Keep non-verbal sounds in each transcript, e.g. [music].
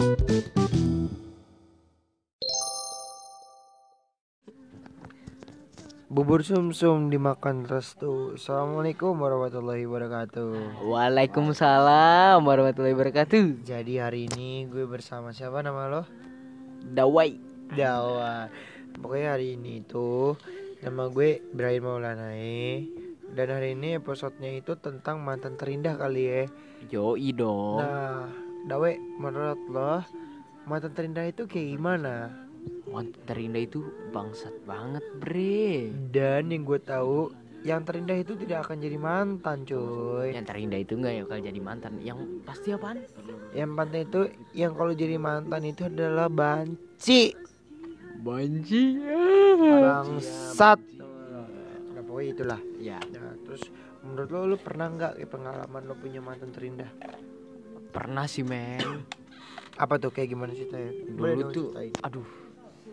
Bubur sumsum dimakan restu. Assalamualaikum warahmatullahi wabarakatuh. Waalaikumsalam warahmatullahi wabarakatuh. Jadi hari ini gue bersama siapa nama lo? Dawai. Dawa. Pokoknya hari ini itu nama gue Ibrahim Maulanae dan hari ini episodenya itu tentang mantan terindah kali ya. Yoi dong. Nah, Dawe, menurut lo mantan terindah itu kayak gimana? Mantan terindah itu bangsat banget, Bre. Dan yang gue tahu yang terindah itu tidak akan jadi mantan, cuy. Yang terindah itu enggak ya kalau jadi mantan. Yang pasti apaan? Yang mantan itu yang kalau jadi mantan itu adalah banci. Banci. Bangsat. Nah, pokoknya itulah. Ya, Nah, terus menurut lo lu pernah nggak kayak pengalaman lo punya mantan terindah? Pernah sih, men. [coughs] Apa tuh kayak gimana sih Tay? Dulu tuh, aduh.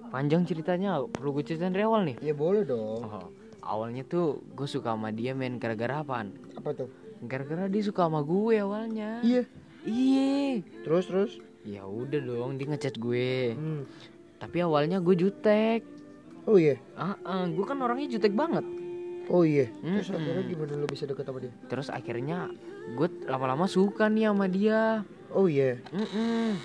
Panjang ceritanya, perlu gue ceritain dari awal nih. Ya boleh dong. Oh, awalnya tuh gue suka sama dia men gara-gara apaan? Apa tuh? Gara-gara dia suka sama gue awalnya. Iya. Iya. Terus terus. Ya udah dong, dia ngechat gue. Hmm. Tapi awalnya gue jutek. Oh iya. Ah, gue kan orangnya jutek banget. Oh iya. Terus Mm-mm. akhirnya gimana lo bisa deket sama dia? Terus akhirnya gue lama-lama suka nih sama dia. Oh iya. Mm-mm.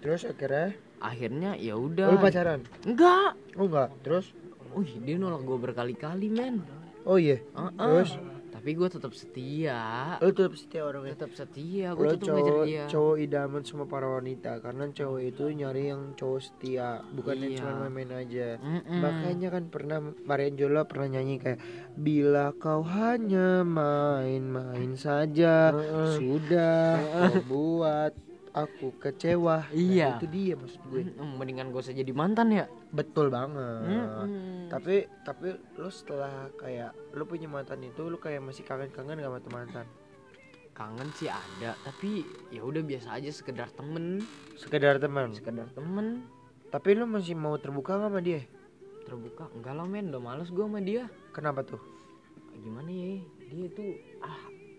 Terus akhirnya Akhirnya ya udah. pacaran? Enggak. Oh enggak. Terus? Wih, dia nolak gue berkali-kali men. Oh iya. Ah, ah. Terus? Tapi gue tetap setia. Lo tetap setia orangnya. Tetap setia. Gue tetap ngajar cowok dia. cowok idaman semua para wanita karena cowok itu nyari yang cowok setia bukan yang Iya. cuma main-main aja. Mm-mm. Makanya kan pernah Marian Jola pernah nyanyi kayak bila kau hanya main-main saja Heeh. sudah kau buat aku kecewa. Nah, Iya. itu dia maksud gue. Mendingan gue usah jadi mantan ya. Betul banget. Mm-mm. Tapi tapi lo setelah kayak lo punya mantan itu lo kayak masih kangen-kangen gak sama tuh mantan? Kangen sih ada, tapi ya udah biasa aja sekedar temen, Sekedar teman. sekedar temen Tapi lo masih mau terbuka gak sama dia? terbuka. Enggak lah men, udah males gue sama dia. Kenapa tuh? Gimana ya? Dia tuh ah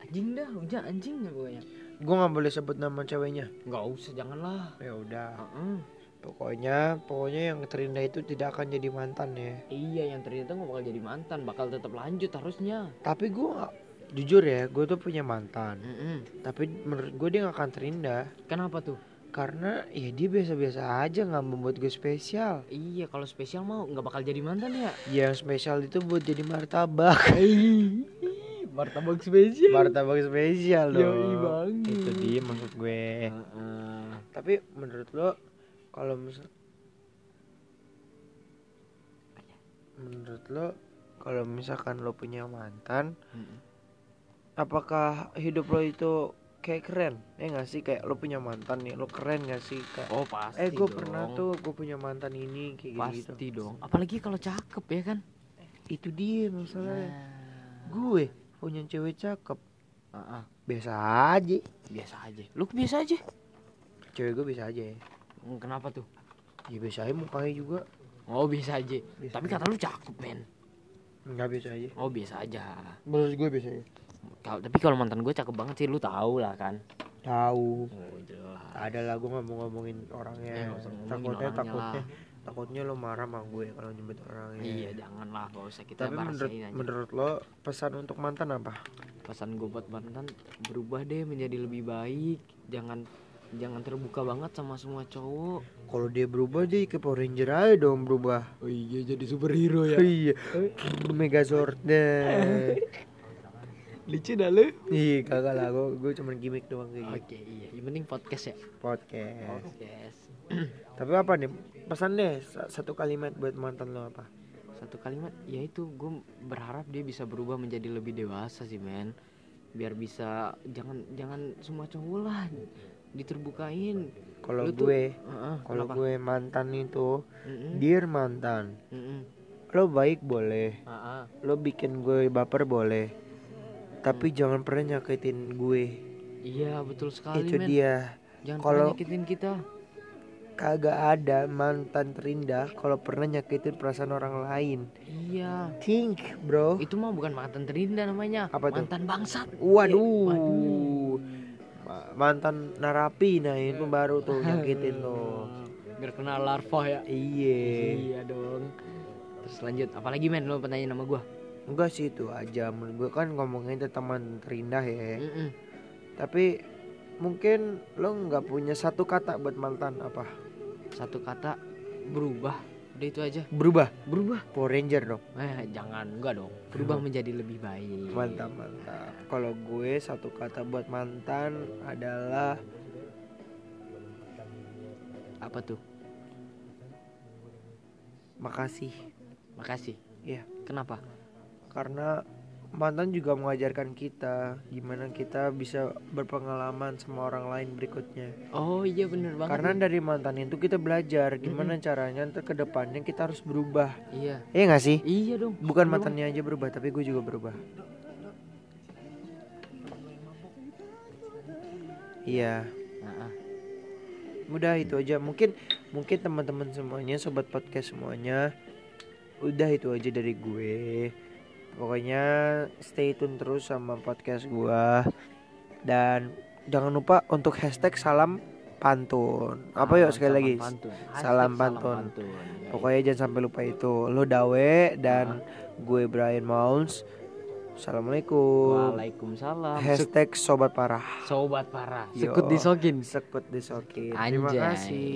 anjing dah, udah anjing ya pokoknya. Gue nggak boleh sebut nama ceweknya. Nggak usah, janganlah. Ya udah. Heeh. Pokoknya, pokoknya yang terindah itu tidak akan jadi mantan ya. Iya, yang ternyata nggak bakal jadi mantan, bakal tetap lanjut harusnya. Tapi gue jujur ya, gue tuh punya mantan. Mm-mm. Tapi menurut gue dia gak akan terindah Kenapa tuh? karena ya dia biasa-biasa aja nggak membuat gue spesial. Iya, kalau spesial mau nggak bakal jadi mantan ya. Yang spesial itu buat jadi martabak. Martabak spesial. martabak spesial loh. Yoi banget. Itu dia maksud gue. Heeh. Tapi menurut lo kalau misal menurut lo kalau misalkan lo punya mantan Mm-mm. apakah hidup lo itu kayak keren ya nggak sih kayak lo punya mantan nih lo keren gak sih kayak Oh pasti. eh gue pernah tuh gue punya mantan ini kayak gitu, Pasti dong. Apalagi kalau cakep ya kan. itu dia masalahnya Nah. gue punya cewek cakep Heeh. biasa aja biasa aja. Lu biasa aja. cewek gue bisa aja ya Hmm, Kenapa tuh? ya biasa aja mukanya juga Oh biasa aja. Biasa Tapi aja. kata lu cakep men. nggak biasa aja Oh biasa aja. menurut gue biasa aja Kalau tapi kalau mantan gue cakep banget sih lu tahu lah kan. tahu Oh jelas. ada lah gue nggak mau ngomongin orangnya Eh, takutnya orangnya takutnya lah. Takutnya lo marah sama gue kalau nyebut orangnya Iya jangan lah gak usah kita tapi menurut aja. menurut lo pesan untuk mantan apa Pesan gue buat mantan berubah deh menjadi lebih baik. Jangan jangan terbuka banget sama semua cowok. kalau dia berubah dia ke Power Ranger aja dong berubah Oh iya jadi superhero iya Megazord deh [laughs] Lucu dah lu. iya kagak lah gue gue cuma gimmick doang kayak gitu Oke iya, yang penting podcast ya. podcast Podcast. [clears throat] tapi apa nih pesan deh sa- satu kalimat buat mantan lo apa Satu kalimat, ya itu gue berharap dia bisa berubah menjadi lebih dewasa sih men. Biar bisa jangan jangan semua cowok lah diterbukain. kalau gue Heeh, kalau gue mantan itu Mm-mm, dear mantan mm-mm. lo baik boleh Ah, ah. lo bikin gue baper boleh tapi jangan pernah nyakitin gue Iya betul sekali itu men. dia Jangan Kalau- pernah nyakitin kita. kagak ada mantan terindah kalau pernah nyakitin perasaan orang lain Iya. think bro Itu mah bukan mantan terindah namanya. Apa tuh? mantan bangsat. waduh Waduh. Ma- mantan narapi nah itu baru tuh [laughs] nyakitin tuh biar kena larva ya iya iya dong terus lanjut apalagi men lo pertanyaan sama gua enggak sih itu aja. Menurut gue kan ngomongin mantan terindah ya. Mm-mm. tapi mungkin lo nggak punya satu kata buat mantan apa? Satu kata berubah. Udah itu aja. Berubah? Berubah. Power Ranger dong. Eh jangan. Enggak dong. Berubah. menjadi lebih baik. Mantap mantap. Kalau gue satu kata buat mantan adalah apa tuh? Makasih. Makasih? Iya. kenapa karena mantan juga mengajarkan kita gimana kita bisa berpengalaman sama orang lain berikutnya. Oh iya bener banget karena nih. dari mantan itu kita belajar gimana caranya ntar ke depannya kita harus berubah. Iya. Iya nggak sih? Iya dong. Bukan Bener mantannya aja berubah tapi gue juga berubah. Iya. Banget. Nah, ah. udah itu aja. Mungkin mungkin teman-teman semuanya sobat podcast semuanya udah itu aja dari gue pokoknya stay tune terus sama podcast gua dan jangan lupa untuk hashtag salam pantun apa yuk Salam sekali lagi pantun. Hashtag Salam pantun. Ya, pokoknya jangan sampai lupa itu lo dawe dan gue Brian Mounts assalamualaikum Waalaikumsalam. Hashtag sobat parah Sobat parah. Sekut disokin. sekut disokin terima Anjay. kasih